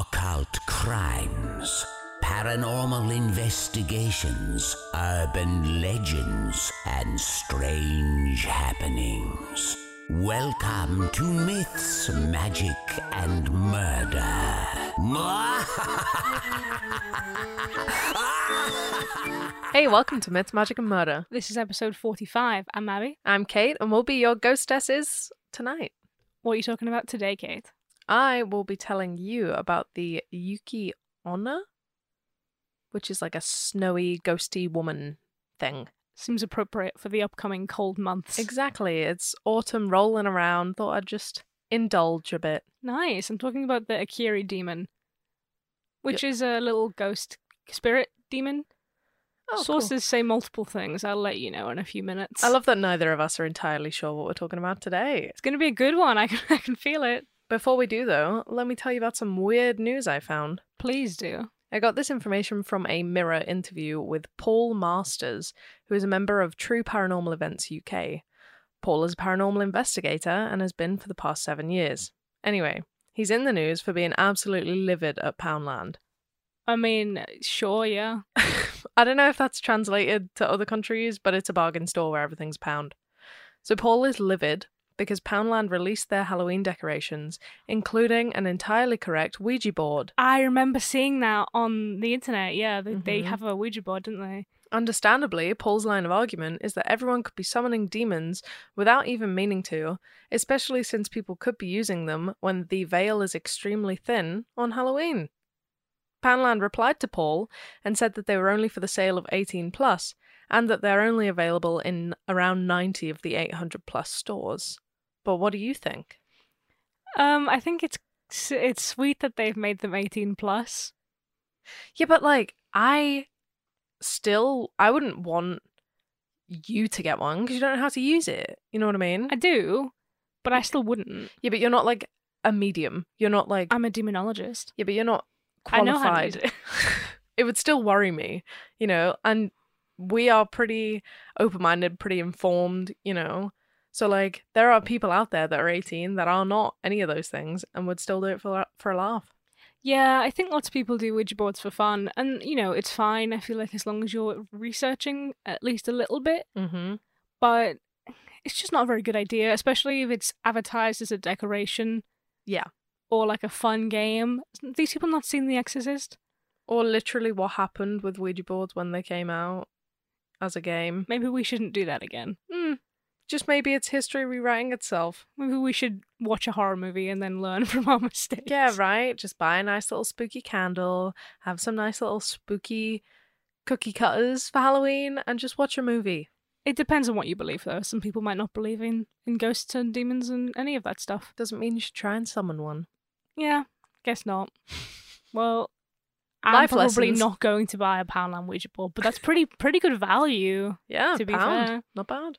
occult crimes, paranormal investigations, urban legends, and strange happenings. Welcome to Myths, Magic, and Murder. Hey, welcome to Myths, Magic, and Murder. This is episode 45. I'm Abby. I'm Kate, and we'll be your ghostesses tonight. What are you talking about today, Kate? I will be telling you about the Yuki Onna, which is like a snowy, ghosty woman thing. Seems appropriate for the upcoming cold months. Exactly. It's autumn rolling around. Thought I'd just indulge a bit. Nice. I'm talking about the Akiri demon, which is a little ghost spirit demon. Oh, cool. Sources say multiple things. I'll let you know in a few minutes. I love that neither of us are entirely sure what we're talking about today. It's going to be a good one. I can, I can feel it. Before we do, though, let me tell you about some weird news I found. Please do. I got this information from a Mirror interview with Paul Masters, who is a member of True Paranormal Events UK. Paul is a paranormal investigator and has been for the past seven years. Anyway, he's in the news for being absolutely livid at Poundland. I mean, sure, yeah. I don't know if that's translated to other countries, but it's a bargain store where everything's pound. So Paul is livid because Poundland released their Halloween decorations, including an entirely correct Ouija board. I remember seeing that on the internet. Yeah, they, they Mhm. have a Ouija board, didn't they? Understandably, Paul's line of argument is that everyone could be summoning demons without even meaning to, especially since people could be using them when the veil is extremely thin on Halloween. Poundland replied to Paul and said that they were only for the sale of 18 plus and that they're only available in around 90 of the 800 plus stores. But what do you think? Um, I think it's it's sweet that they've made them 18 plus. Yeah, but like I still I wouldn't want you to get one because you don't know how to use it. You know what I mean? I do, but I still wouldn't. Yeah, but you're not like a medium. You're not like I'm a demonologist. yeah, but you're not I know how to use qualified. it. it would still worry me, you know. And we are pretty open-minded, pretty informed, you know. So like, there are people out there that are 18 that are not any of those things and would still do it for for a laugh. Yeah, I think lots of people do Ouija boards for fun, and you know it's fine. I feel like as long as you're researching at least a little bit, Mm-hmm. but it's just not a very good idea, especially if it's advertised as a decoration. Yeah. Or like a fun game. These people not seen The Exorcist? Or literally what happened with Ouija boards when they came out as a game. Maybe we shouldn't do that again. Hmm. Just maybe it's history rewriting itself. Maybe we should watch a horror movie and then learn from our mistakes. Yeah, right. Just buy a nice little spooky candle, have some nice little spooky cookie cutters for Halloween, and just watch a movie. It depends on what you believe, though. Some people might not believe in, in ghosts and demons and any of that stuff. Doesn't mean you should try and summon one. Yeah, guess not. Well, I'm Life probably lessons. not going to buy a Poundland Ouija board, but that's pretty pretty good value. Yeah, To be pound. fair. Not bad.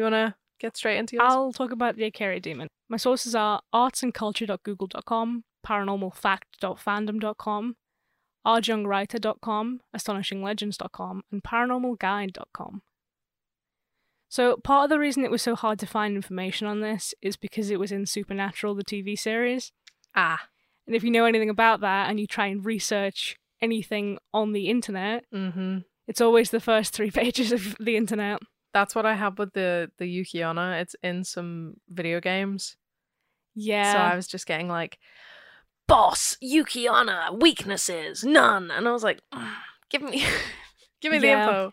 You wanna get straight into yours? I'll talk about the Akari demon. My sources are artsandculture.google.com, paranormalfact.fandom.com, rjungwriter.com, astonishinglegends.com, and paranormalguide.com. So, part of the reason it was so hard to find information on this is because it was in Supernatural, the TV series. ah. And if you know anything about that and you try and research anything on the internet, Mm-hmm. it's always the first three pages of the internet. That's what I have with the the Yuki-onna. It's in some video games. Yeah. So I was just getting like, boss, Yuki-onna, weaknesses, none. And I was like, "Mm, give me, give me the info.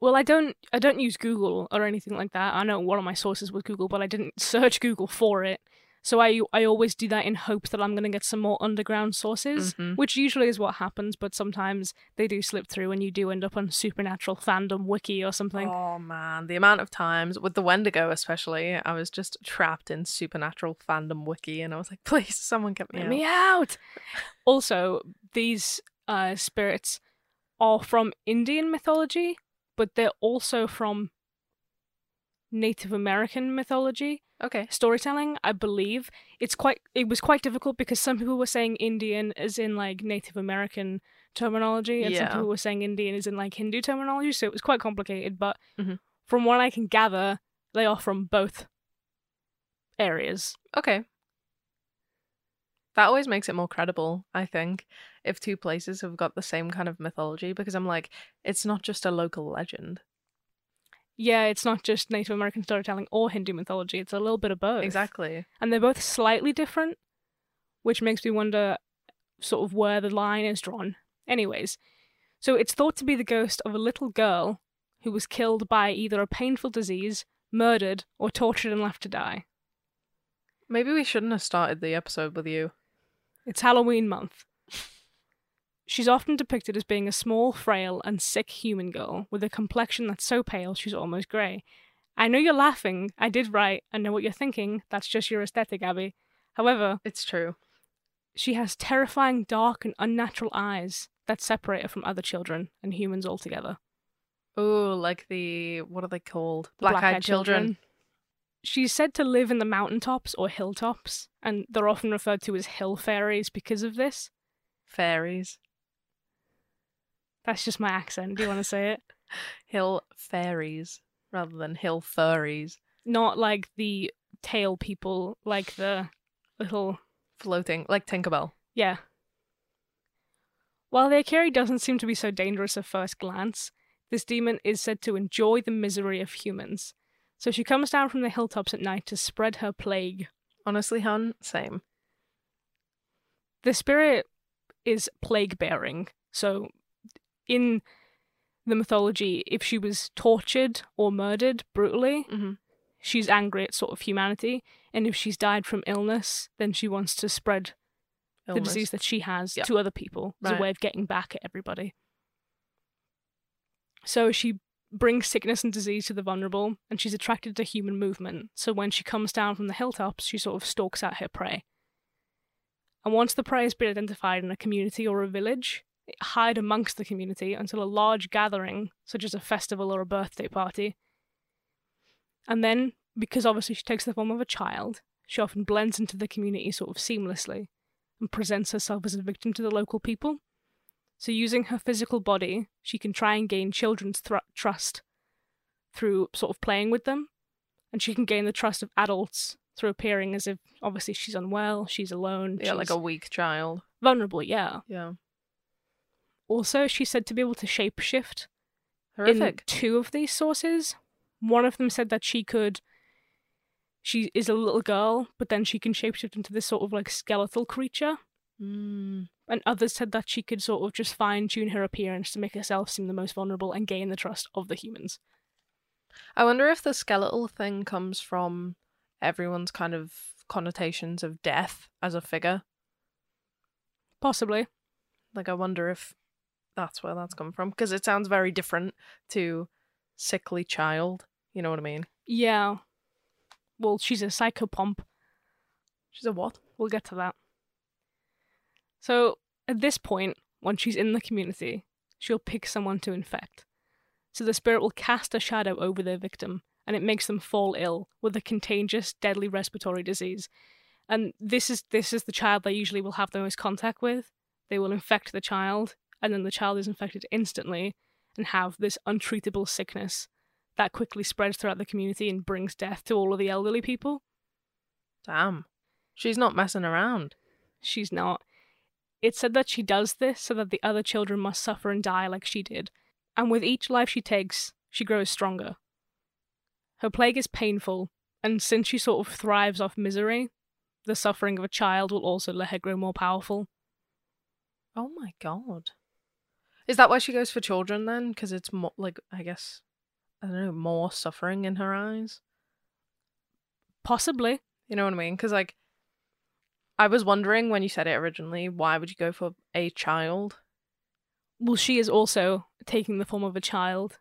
Well, I don't I don't use Google or anything like that. I know one of my sources was Google, but I didn't search Google for it. So I I always do that in hopes that I'm going to get some more underground sources, Mhm. which usually is what happens, but sometimes they do slip through and you do end up on Supernatural fandom wiki or something. Oh man, the amount of times with the Wendigo, especially, I was just trapped in supernatural fandom wiki, and I was like, please, someone get me Get out. me out. also, these uh, spirits are from Indian mythology, but they're also from Native American mythology. Okay. storytelling i believe it's quite it was quite difficult because some people were saying indian as in like native american terminology and some Yeah. people were saying indian as in like hindu terminology so it was quite complicated but Mhm. from what i can gather they are from both areas Okay. That always makes it more credible, I think, if two places have got the same kind of mythology, because I'm like, it's not just a local legend. Yeah, it's not just Native American storytelling or Hindu mythology, it's a little bit of both. Exactly. And they're both slightly different, which makes me wonder sort of where the line is drawn. Anyways, so it's thought to be the ghost of a little girl who was killed by either a painful disease, murdered, or tortured and left to die. Maybe we shouldn't have started the episode with you. It's Halloween month. She's often depicted as being a small, frail, and sick human girl with a complexion that's so pale she's almost grey. I know you're laughing. I did right. I know what you're thinking. That's just your aesthetic, Abby. However, It's true. she has terrifying, dark, and unnatural eyes that separate her from other children and humans altogether. Oh, like the what are they called? Black-eyed, children. She's said to live in the mountaintops or hilltops, and they're often referred to as hill fairies because of this. Fairies. That's just my accent. Do you want to say it? Hill fairies rather than hill furries. Not like the tail people, like the little. Floating like Tinkerbell. Yeah. While the Akiri doesn't seem to be so dangerous at first glance, this demon is said to enjoy the misery of humans. So she comes down from the hilltops at night to spread her plague Honestly, hun, same. the spirit is plague bearing. So, in the mythology, if she was tortured or murdered brutally, Mm-hmm. she's angry at sort of humanity. And if she's died from illness, then she wants to spread the disease that she has Yeah. to other people as a way of getting back at everybody. So she brings sickness and disease to the vulnerable, and she's attracted to human movement. So when she comes down from the hilltops, she sort of stalks out her prey. And once the prey has been identified in a community or a village, hide amongst the community until a large gathering, such as a festival or a birthday party. And then, because obviously she takes the form of a child, she often blends into the community sort of seamlessly and presents herself as a victim to the local people. So, using her physical body, she can try and gain children's thr- trust through sort of playing with them, and she can gain the trust of adults through appearing as if obviously she's unwell, she's alone, Yeah, like a weak child. vulnerable. Yeah. Yeah. Also, she's said to be able to shapeshift in Horrific. two of these sources. One of them said that she could. She is a little girl, but then she can shapeshift into this sort of like skeletal creature. Mm. and others said that she could sort of just fine tune her appearance to make herself seem the most vulnerable and gain the trust of the humans. I wonder if the skeletal thing comes from everyone's kind of connotations of death as a figure. Possibly. Like, I wonder if that's where that's come from because it sounds very different to sickly child. You know what I mean? Yeah. Well, she's a psychopomp. She's a what? We'll get to that. So, at this point, when she's in the community, she'll pick someone to infect. So the spirit will cast a shadow over their victim, and it makes them fall ill with a contagious, deadly respiratory disease. And this is this is the child they usually will have the most contact with. They will infect the child, and then the child is infected instantly and have this untreatable sickness that quickly spreads throughout the community and brings death to all of the elderly people. Damn. She's not messing around. She's not. It's said that she does this so that the other children must suffer and die like she did. And with each life she takes, she grows stronger. Her plague is painful, and since she sort of thrives off misery, the suffering of a child will also let her grow more powerful. Oh my god. Is that why she goes for children then? Because it's more like I guess I don't know more suffering in her eyes. Possibly. You know what I mean? Because like I was wondering when you said it originally, why would you go for a child? Well, she is also taking the form of a child.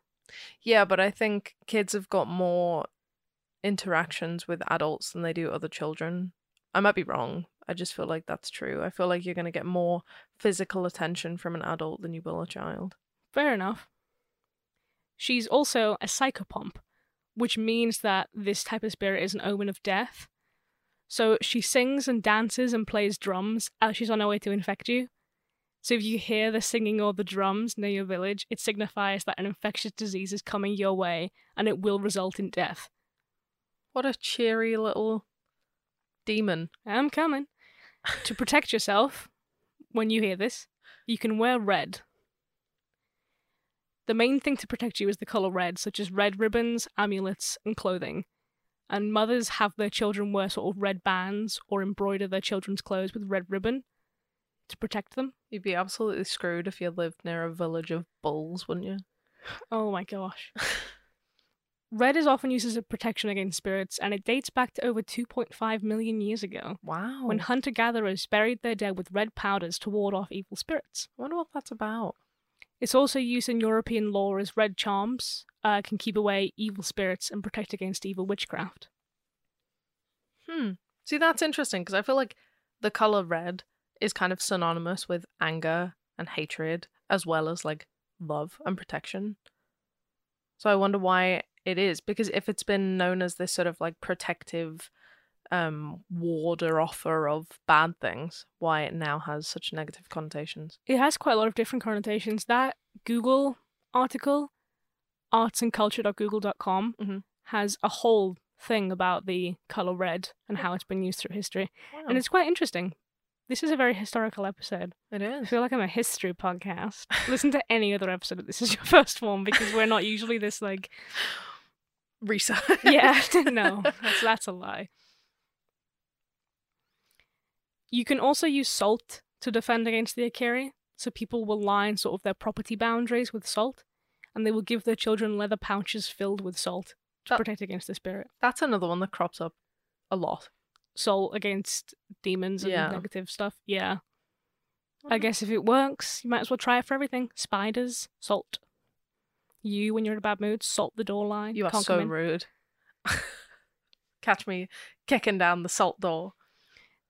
Yeah, but I think kids have got more interactions with adults than they do other children. I might be wrong. I just feel like that's true. I feel like you're going to get more physical attention from an adult than you will a child. Fair enough. She's also a psychopomp, which means that this type of spirit is an omen of death. So she sings and dances and plays drums as she's on her way to infect you. So if you hear the singing or the drums near your village, it signifies that an infectious disease is coming your way and it will result in death. What a cheery little demon. I'm coming. To protect yourself when you hear this, you can wear red. The main thing to protect you is the color red, such as red ribbons, amulets, and clothing. And mothers have their children wear sort of red bands or embroider their children's clothes with red ribbon to protect them. You'd be absolutely screwed if you lived near a village of bulls, wouldn't you? Oh my gosh. Red is often used as a protection against spirits, and it dates back to over 2.5 million years ago, Wow. when hunter gatherers buried their dead with red powders to ward off evil spirits. I wonder what that's about. It's also used in European lore as red charms uh, can keep away evil spirits and protect against evil witchcraft. Hmm. See, that's interesting because I feel like the color red is kind of synonymous with anger and hatred, as well as like love and protection. So I wonder why it is because if it's been known as this sort of like protective um warder offer of bad things, why it now has such negative connotations. It has quite a lot of different connotations. That Google article, artsandculture.google.com, Mhm. has a whole thing about the color red and how it's been used through history. Wow. And it's quite interesting. This is a very historical episode. it I is. feel like I'm a history podcast. Listen to any other episode if this is your first one because we're not usually this like Research. yeah, no, that's that's a lie. You can also use salt to defend against the Akiri. So people will line sort of their property boundaries with salt, and they will give their children leather pouches filled with salt to That- protect against the spirit. That's another one that crops up a lot. Salt against demons and Yeah. negative stuff. Yeah. I guess if it works, you might as well try it for everything. Spiders, salt. You, when you're in a bad mood, salt the door line. You are Can't so rude. Catch me kicking down the salt door.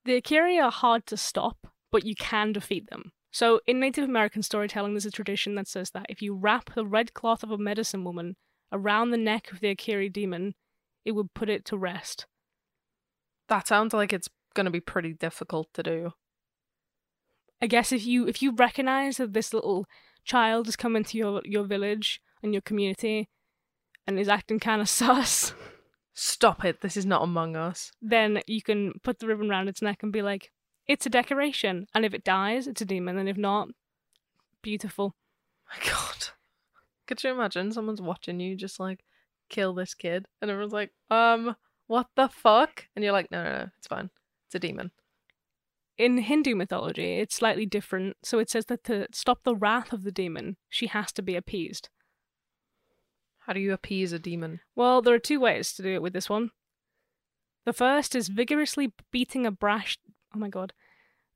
The Akiri are hard to stop, but you can defeat them. So, in Native American storytelling, there's a tradition that says that if you wrap the red cloth of a medicine woman around the neck of the Akiri demon, it would put it to rest. That sounds like it's going to be pretty difficult to do. I guess if you if you recognize that this little child has come into your your village and your community and is acting kind of sus, Stop it. This is not among us. then you can put the ribbon around its neck and be like, "It's a decoration." And if it dies, it's a demon, and if not, beautiful. My God. Could you imagine someone's watching you just like kill this kid and everyone's like, um, what the fuck? And you're like, no, no, no, it's fine. It's a demon. in Hindu mythology, it's slightly different. So it says that to stop the wrath of the demon, she has to be appeased. How do you appease a demon? Well, there are two ways to do it with this one. The first is vigorously beating a brass. Oh my god,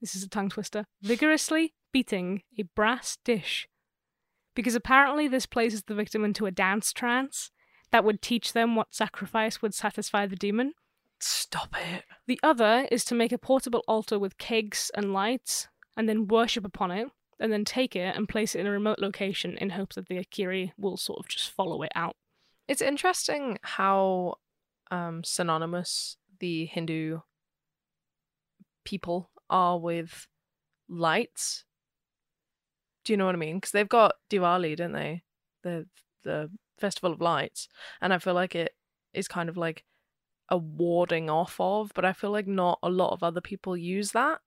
this is a tongue twister. Vigorously beating a brass dish. Because apparently this places the victim into a dance trance that would teach them what sacrifice would satisfy the demon. Stop it. The other is to make a portable altar with kegs and lights, and then worship upon it, and then take it and place it in a remote location in hopes that the Akiri will sort of just follow it out. It's interesting how um, synonymous the Hindu people are with lights. Do you know what I mean? Because they've got Diwali, don't they? The the festival of lights, and I feel like it is kind of like a warding off of, but I feel like not a lot of other people use that.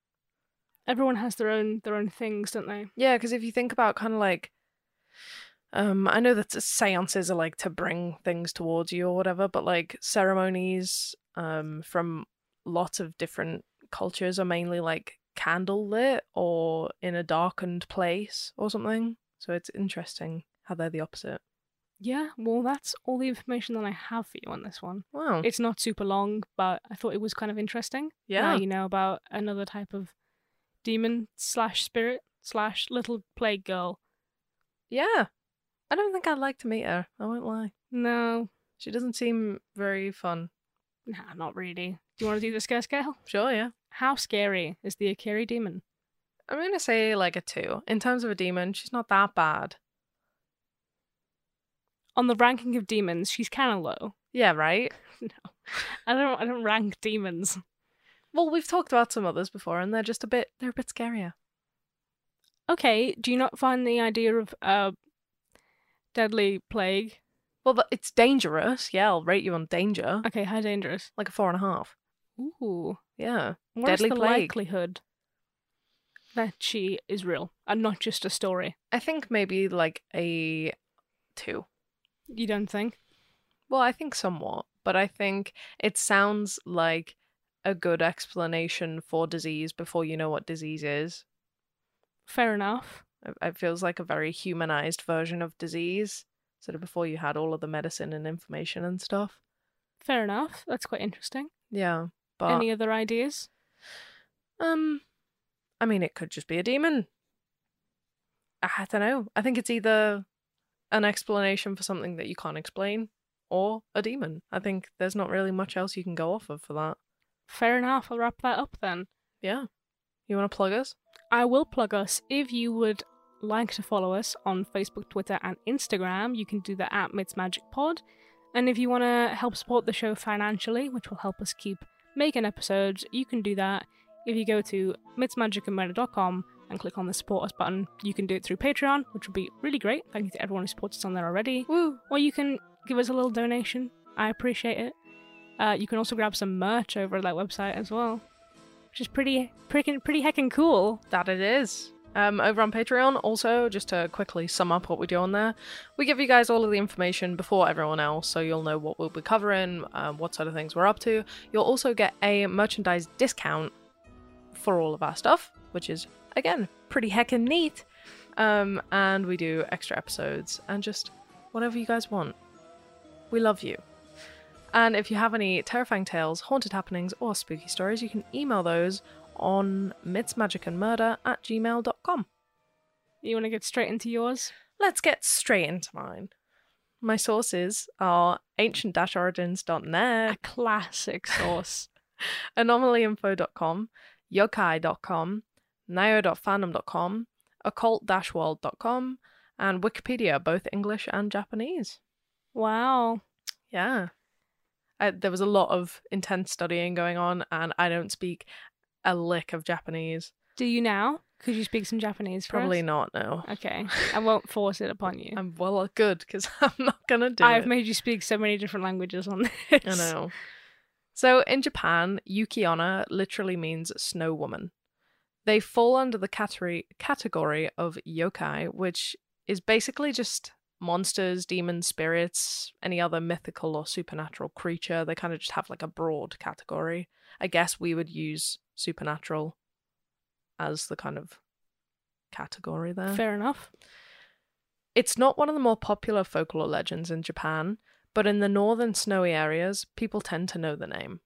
Everyone has their own their own things, don't they? Yeah, because if you think about kind of like, um, I know that seances are like to bring things towards you or whatever, but like ceremonies, um, from lots of different cultures are mainly like candle lit or in a darkened place or something. So it's interesting how they're the opposite. Yeah, well, that's all the information that I have for you on this one. Wow. It's not super long, but I thought it was kind of interesting. yeah. Now you know about another type of demon slash spirit slash little plague girl. yeah. I don't think I'd like to meet her. I won't lie. No, She doesn't seem very fun. nah, not really. Do you want to do the scare scale? Sure, yeah. How scary is the Akiri demon? I'm gonna say like a two. In terms of a demon, she's not that bad. On the ranking of demons, she's kind of low. Yeah, right? No. I don't. I don't rank demons. Well, we've talked about some others before, and they're just a bit they're a bit scarier. Okay. Do you not find the idea of uh, deadly plague? Well, it's dangerous. Yeah, I'll rate you on danger. Okay, how dangerous? Like a four and a half. Ooh. Yeah. What is Deadly the plague. likelihood that she is real and not just a story? I think maybe like a two. You don't think? Well, I think somewhat, but I think it sounds like a good explanation for disease before you know what disease is. Fair enough. It- It feels like a very humanized version of disease, sort of before you had all of the medicine and information and stuff. Fair enough. That's quite interesting. Yeah, but Any other ideas? um, I mean, it could just be a demon. I don't know. I think it's either an explanation for something that you can't explain or a demon. I think there's not really much else you can go off of for that. Fair enough. I'll wrap that up then. Yeah. You want to plug us? I will plug us. If you would like to follow us on Facebook, Twitter, and Instagram, you can do that at Myths Magic Pod. And if you want to help support the show financially, which will help us keep making episodes, you can do that if you go to mythsmagicandmurder.com and click on the support us button. You can do it through Patreon, which would be really great. Thank you to everyone who supports us on there already. Woo! Or you can give us a little donation. I appreciate it. Uh, you can also grab some merch over at that website as well, which is pretty, pretty, pretty heckin' cool. That it is. Um, over on Patreon, also, just to quickly sum up what we do on there, we give you guys all of the information before everyone else, so you'll know what we'll be covering, um, what sort of things we're up to. You'll also get a merchandise discount for all of our stuff, which is, again, pretty heckin' neat. Um, and we do extra episodes and just whatever you guys want. We love you. And if you have any terrifying tales, haunted happenings, or spooky stories, you can email those on mythsmagicandmurder at gmail.com. You want to get straight into yours? Let's get straight into mine. My sources are ancient-origins.net, A classic source. anomalyinfo.com, yokai.com, nioh.fandom.com, occult-world.com, and Wikipedia, both English and Japanese. wow. Yeah. I, there was a lot of intense studying going on, and I don't speak a lick of Japanese. Do you now? Could you speak some Japanese for Probably us? not, no. Okay. I won't force it upon you. I'm well uh, good because I'm not gonna do it. I've it. made you speak so many different languages on this. I know. So in Japan, Yuki-onna literally means snow woman. They fall under the category category of yokai, which is basically just monsters, demons, spirits, any other mythical or supernatural creature. They kind of just have like a broad category. I guess we would use supernatural as the kind of category there. Fair enough. It's not one of the more popular folklore legends in Japan, but in the northern snowy areas, people tend to know the name.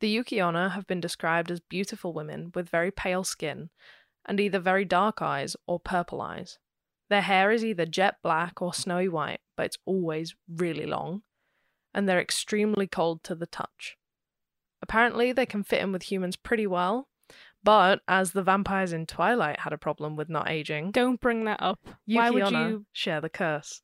The Yuki-onna have been described as beautiful women with very pale skin and either very dark eyes or purple eyes. Their hair is either jet black or snowy white, but it's always really long, and they're extremely cold to the touch. Apparently, they can fit in with humans pretty well, but as the vampires in Twilight had a problem with not aging, Don't bring that up. Why would you- share the curse?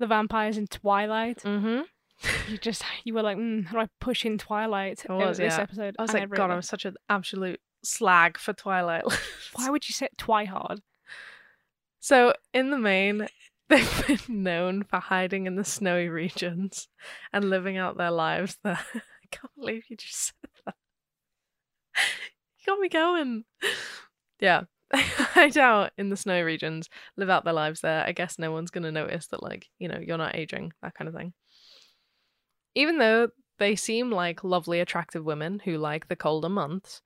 The vampires in Twilight. Mm-hmm. You just you were like, mm, how do I push in Twilight I in was, this yeah. episode? I was And like, God, that. I'm such an absolute slag for Twilight. Why would you say Twihard? So, in the main, they've been known for hiding in the snowy regions and living out their lives there. I can't believe you just said that. You got me going. Yeah. Hide out in the snowy regions, live out their lives there. I guess no one's going to notice that, like, you know, you're not aging, that kind of thing. Even though they seem like lovely, attractive women who like the colder months,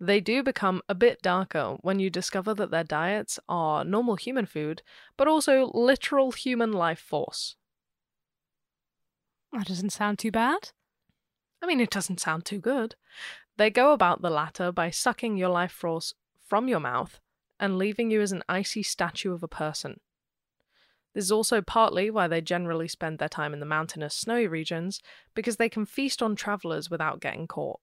they do become a bit darker when you discover that their diets are normal human food, but also literal human life force. That doesn't sound too bad. I mean, it doesn't sound too good. They go about the latter by sucking your life force from your mouth and leaving you as an icy statue of a person. This is also partly why they generally spend their time in the mountainous, snowy regions, because they can feast on travellers without getting caught.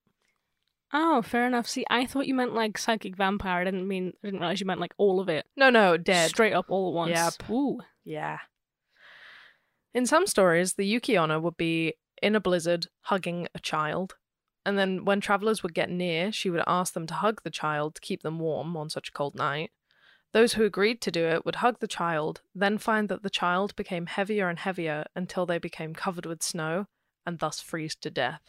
Oh, fair enough. See, I thought you meant like psychic vampire. I didn't mean. I didn't realize you meant like all of it. No, no, dead. Straight up all at once. Yep. Ooh. Yeah. In some stories, the Yuki-onna would be in a blizzard hugging a child. And then when travelers would get near, she would ask them to hug the child to keep them warm on such a cold night. Those who agreed to do it would hug the child, then find that the child became heavier and heavier until they became covered with snow and thus freeze to death.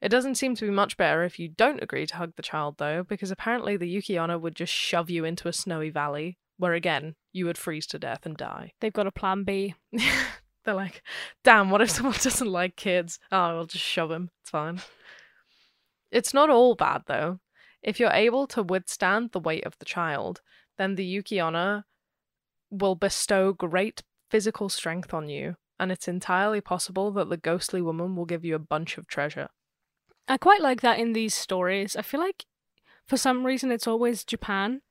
It doesn't seem to be much better if you don't agree to hug the child, though, because apparently the Yuki-onna would just shove you into a snowy valley, where again, you would freeze to death and die. They've got a plan B. They're like, damn, what if someone doesn't like kids? Oh, we'll just shove him. It's fine. It's not all bad, though. If you're able to withstand the weight of the child, then the Yuki-onna will bestow great physical strength on you, and it's entirely possible that the ghostly woman will give you a bunch of treasure. I quite like that in these stories. I feel like for some reason it's always Japan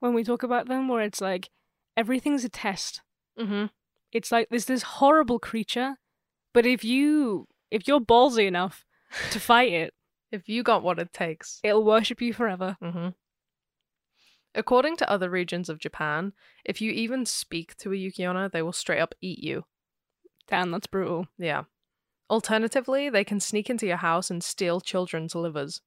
when we talk about them, where it's like everything's a test. Mm-hmm. It's like there's this horrible creature, but if you if you're ballsy enough to fight it, If you got what it takes. it'll worship you forever. Mm-hmm. According to other regions of Japan, if you even speak to a Yuki-onna, they will straight up eat you. Damn, that's brutal. Yeah. Alternatively, they can sneak into your house and steal children's livers.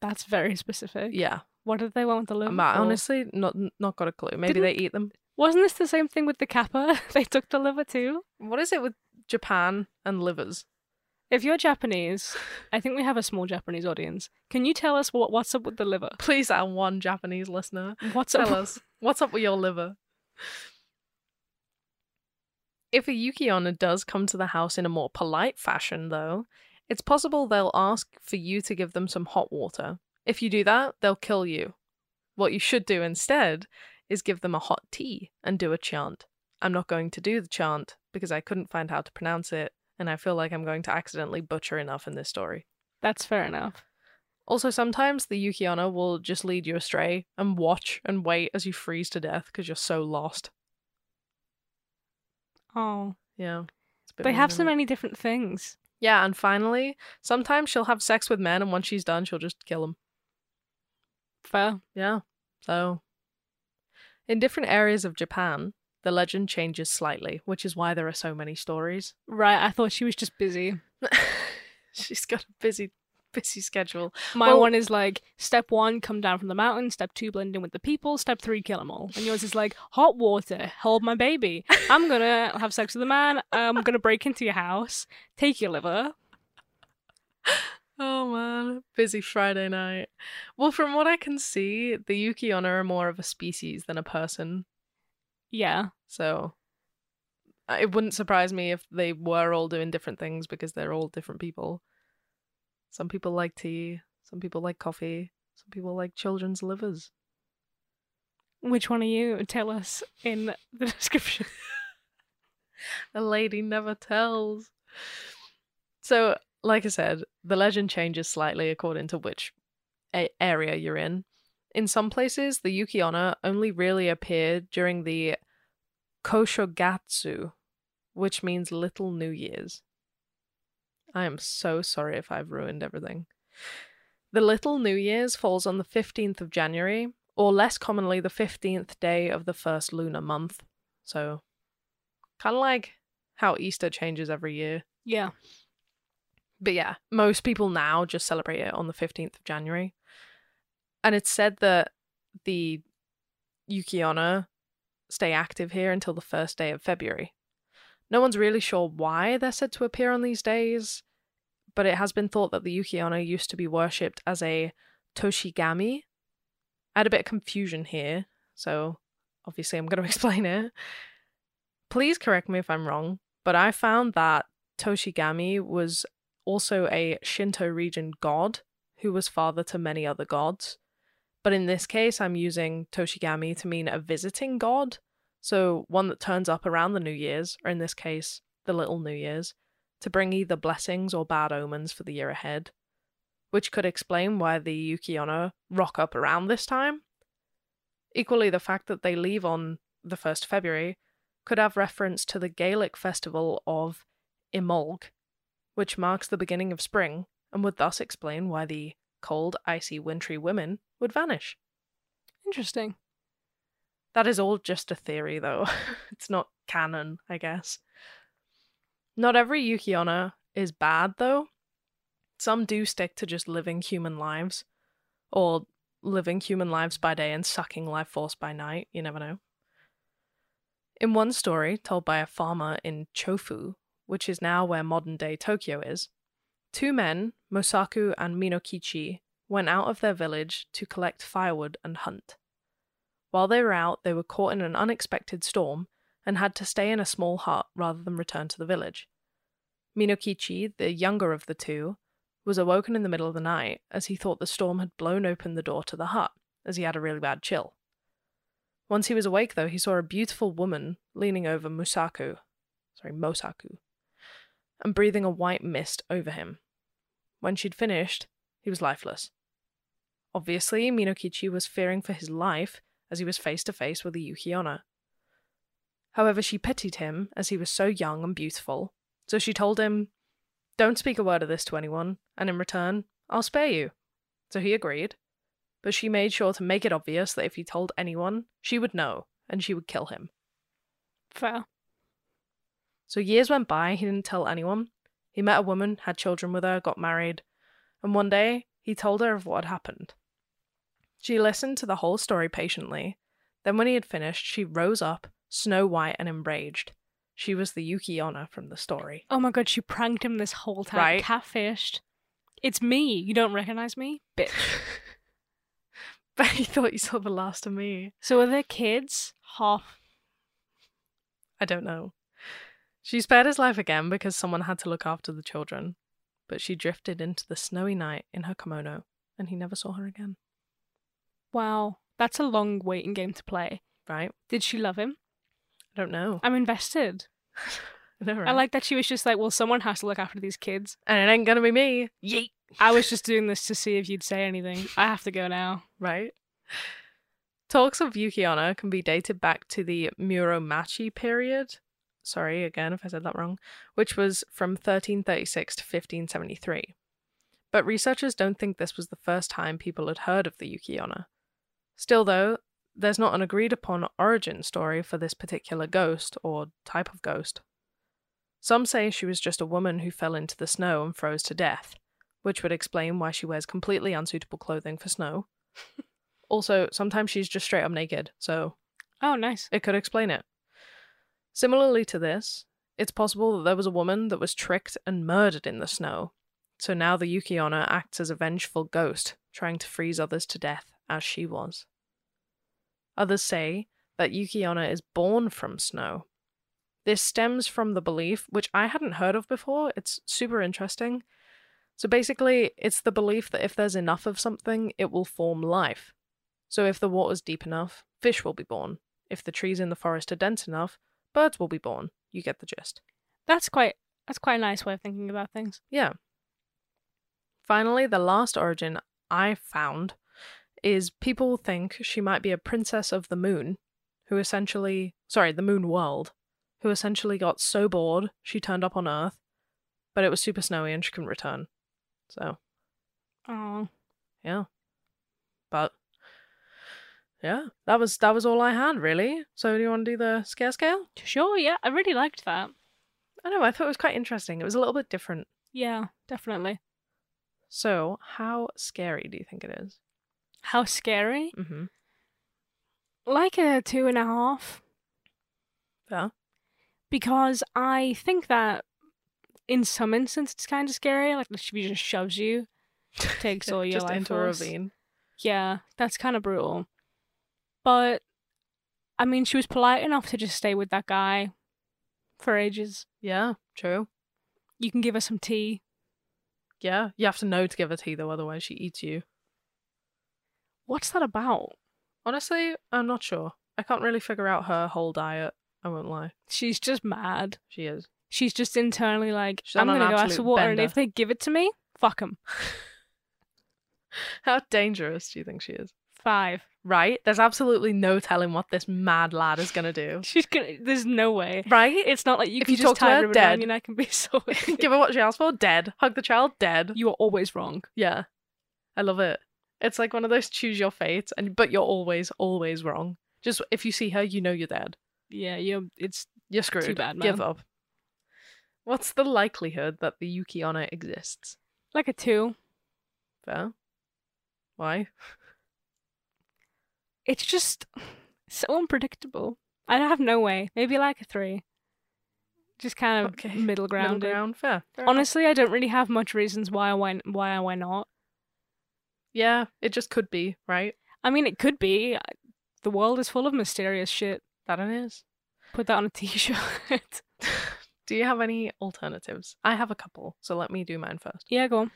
That's very specific. Yeah. What did they want with the liver I'm for? honestly not not got a clue. Maybe Didn't- they eat them. Wasn't this the same thing with the kappa? they took the liver too. What is it with Japan and livers? If you're Japanese, I think we have a small Japanese audience. Can you tell us what what's up with the liver? Please, our one Japanese listener, What's tell up? us what's up with your liver. If a Yuki-onna does come to the house in a more polite fashion, though, it's possible they'll ask for you to give them some hot water. If you do that, they'll kill you. What you should do instead is give them a hot tea and do a chant. I'm not going to do the chant because I couldn't find how to pronounce it, and I feel like I'm going to accidentally butcher enough in this story. That's fair enough. Also, sometimes the Yuki-onna will just lead you astray and watch and wait as you freeze to death because you're so lost. Oh, Yeah. It's a bit they have so many different things. Yeah, and finally, sometimes she'll have sex with men, and once she's done, she'll just kill them. Fair. Yeah. So, in different areas of Japan, the legend changes slightly, which is why there are so many stories. Right, I thought she was just busy. she's got a busy, busy schedule. My Well- one is like step one, come down from the mountain. Step two, blend in with the people. Step three, kill them all. And yours is like hot water, hold my baby. I'm gonna have sex with a man. I'm gonna break into your house, take your liver. Oh man, busy Friday night. Well, from what I can see, the Yuki-onna are more of a species than a person. Yeah, So uh, it wouldn't surprise me if they were all doing different things because they're all different people. Some people like tea, some people like coffee, some people like children's livers. which one are you? Tell us in the description. A lady never tells. So, like I said, the legend changes slightly according to which a- area you're in. In some places, the Yuki-onna only really appeared during the Koshogatsu, which means Little New Year's. I am so sorry if I've ruined everything. The Little New Year's falls on the 15th of January, or less commonly, the 15th day of the first lunar month. So, kind of like how Easter changes every year. Yeah, But yeah, most people now just celebrate it on the 15th of January. And it's said that the Yuki-onna stay active here until the first day of February. No one's really sure why they're said to appear on these days, but it has been thought that the Yuki-onna used to be worshipped as a Toshigami. I had a bit of confusion here, so obviously I'm going to explain it. Please correct me if I'm wrong, but I found that Toshigami was also a Shinto region god who was father to many other gods. But in this case, I'm using Toshigami to mean a visiting god. So one that turns up around the New Year's, or in this case, the Little New Year's, to bring either blessings or bad omens for the year ahead. Which could explain why the Yuki-onna rock up around this time. Equally, the fact that they leave on the 1st February could have reference to the Gaelic festival of Imbolc, which marks the beginning of spring and would thus explain why the cold, icy, wintry women would vanish. interesting. That is all just a theory, though. it's not canon, I guess. Not every Yuki-onna is bad, though. Some do stick to just living human lives, or living human lives by day and sucking life force by night. You never know. In one story told by a farmer in Chofu, which is now where modern day Tokyo is, Two men, Mosaku and Minokichi, went out of their village to collect firewood and hunt. While they were out, they were caught in an unexpected storm and had to stay in a small hut rather than return to the village. Minokichi, the younger of the two, was awoken in the middle of the night as he thought the storm had blown open the door to the hut, as he had a really bad chill. Once he was awake, though, he saw a beautiful woman leaning over Musaku, sorry, Mosaku, and breathing a white mist over him. When she'd finished, he was lifeless. Obviously, Minokichi was fearing for his life as he was face to face with a Yuki-onna. However, she pitied him as he was so young and beautiful, so she told him, Don't speak a word of this to anyone, and in return, I'll spare you. So he agreed, but she made sure to make it obvious that if he told anyone, she would know, and she would kill him. Fair. So years went by, he didn't tell anyone. He met a woman, had children with her, got married, and one day he told her of what had happened. She listened to the whole story patiently. Then, when he had finished, she rose up, snow white and enraged. She was the Yuki-onna from the story. Oh my god, she pranked him this whole time. Right. Catfished. It's me. You don't recognize me? Bitch. but he thought you saw the last of me. so are there kids? Half. I don't know. She spared his life again because someone had to look after the children, but she drifted into the snowy night in her kimono, and he never saw her again. Wow. That's a long waiting game to play. Right? Did she love him? I don't know. I'm invested. I know, I like that she was just like, well, someone has to look after these kids. and it ain't gonna be me. Yeet. I was just doing this to see if you'd say anything. I have to go now. right? Talks of Yuki-onna can be dated back to the Muromachi period. Sorry again if I said that wrong, which was from 1336 to 1573. But researchers don't think this was the first time people had heard of the Yuki-onna. Still, though, there's not an agreed upon origin story for this particular ghost or type of ghost. Some say she was just a woman who fell into the snow and froze to death, which would explain why she wears completely unsuitable clothing for snow. also, sometimes she's just straight up naked, so Oh, nice. it could explain it. Similarly to this, it's possible that there was a woman that was tricked and murdered in the snow. So now the Yuki-onna acts as a vengeful ghost, trying to freeze others to death as she was. Others say that Yuki-onna is born from snow. This stems from the belief, which I hadn't heard of before, it's super interesting. So basically, it's the belief that if there's enough of something, it will form life. So if the water's deep enough, fish will be born. If the trees in the forest are dense enough, birds will be born. You get the gist. That's quite that's quite a nice way of thinking about things. Yeah. Finally, the last origin I found is people think she might be a princess of the moon who essentially, sorry, the moon world, who essentially got so bored she turned up on Earth, but it was super snowy and she couldn't return. So, Oh. yeah. But yeah, that was that was all I had really. So, do you want to do the scare scale? Sure, yeah. I really liked that. I know, I thought it was quite interesting. It was a little bit different. Yeah, definitely. So, how scary do you think it is? How scary? Mm-hmm. Like a two and a half. Yeah. Because I think that in some instances it's kind of scary. Like if she just shoves you, takes all your just life into a ravine. Yeah, that's kind of brutal. But I mean, she was polite enough to just stay with that guy for ages. Yeah, true. You can give her some tea. Yeah, you have to know to give her tea though, otherwise she eats you. What's that about? Honestly, I'm not sure. I can't really figure out her whole diet. I won't lie. She's just mad. She is. She's just internally like, She's I'm gonna go ask for water, and if they give it to me, fuck them. How dangerous do you think she is? Five. Right? There's absolutely no telling what this mad lad is gonna do. She's gonna. There's no way. Right? It's not like you If can you just talk to her, around oh, dead. your neck and be so. Give her what she asked for, dead. Hug the child, dead. you are always wrong. Yeah. I love it. It's like one of those choose your fate, and but you're always, always wrong. Just if you see her, you know you're dead. Yeah, you're. It's You're screwed. Too bad, man. Give up. What's the likelihood that the Yuki-onna exists? like a two. Fair. Why? It's just so unpredictable. I have no way. Maybe like a three. Just kind of Okay, middle ground. Middle ground, fair. fair enough. Honestly, I don't really have much reasons why I went, why I why not. Yeah, it just could be right. I mean, it could be. The world is full of mysterious shit. That it is. Put that on a t-shirt. Do you have any alternatives? I have a couple, so let me do mine first. yeah, go on.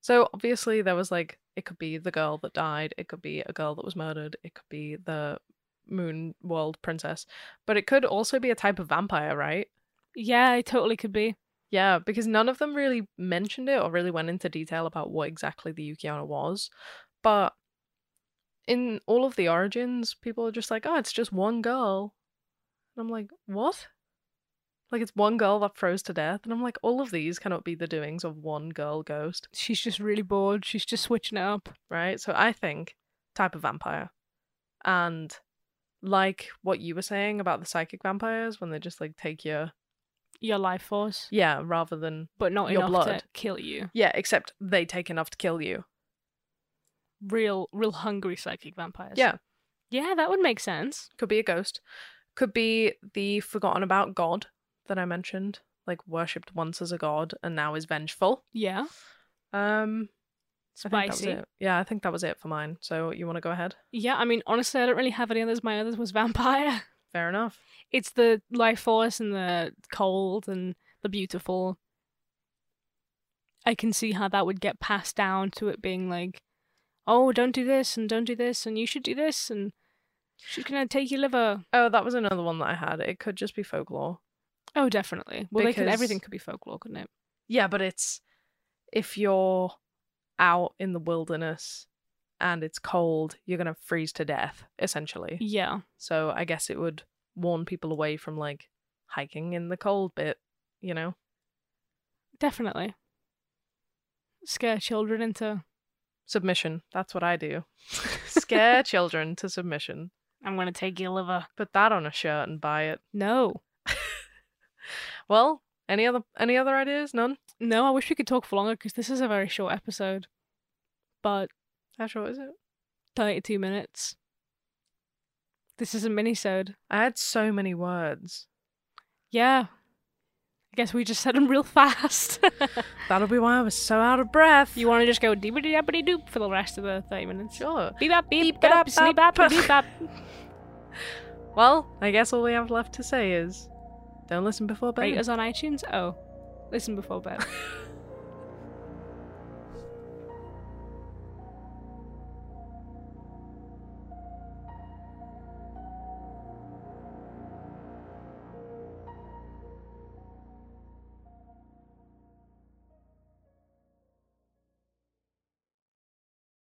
So obviously there was like it could be the girl that died, it could be a girl that was murdered, it could be the moon world princess, but it could also be a type of vampire, right? Yeah, it totally could be. Yeah, because none of them really mentioned it or really went into detail about what exactly the Yuki-onna was. But in all of the origins, people are just like, oh, it's just one girl. And I'm like, what? Like, it's one girl that froze to death. And I'm like, all of these cannot be the doings of one girl ghost, She's just really bored. She's just switching it up. right? So I think type of vampire. And like what you were saying about the psychic vampires, when they just like take your, Your life force, yeah, rather than, but not Your enough to blood. kill you. yeah, except they take enough to kill you. Real, real hungry psychic vampires. Yeah. Yeah, that would make sense. Could be a ghost. Could be the forgotten about god that I mentioned, like worshipped once as a god and now is vengeful. Yeah. Um, I think that was Spicy. it. Yeah, I think that was it for mine. So you want to go ahead? Yeah, I mean, honestly, I don't really have any others. My others was vampire. Fair enough. It's the life force and the cold and the beautiful. I can see how that would get passed down to it being like, oh, don't do this and don't do this and you should do this and she's gonna take your liver. Oh, that was another one that I had. It could just be folklore. Oh, definitely. Well, they could, Because- everything could be folklore, couldn't it? Yeah, but it's if you're out in the wilderness and it's cold, you're gonna freeze to death, essentially. Yeah. So I guess it would warn people away from like hiking in the cold bit, you know? Definitely. Scare children into. Submission. That's what I do. Scare children to submission. I'm gonna take your liver. Put that on a shirt and buy it. No. Well, any other any other ideas? None? No, I wish we could talk for longer because this is a very short episode. But How short is it? 32 minutes. This is a mini-sode. I had so many words. Yeah. I guess we just said them real fast. That'll be why I was so out of breath. you want to just go deepity dappity doop for the rest of the 30 minutes? sure? Beep bop beep Beep sleep bop. bop beep bop. Well, I guess all we have left to say is don't listen before bed. Rate us on iTunes? Oh. Listen before bed.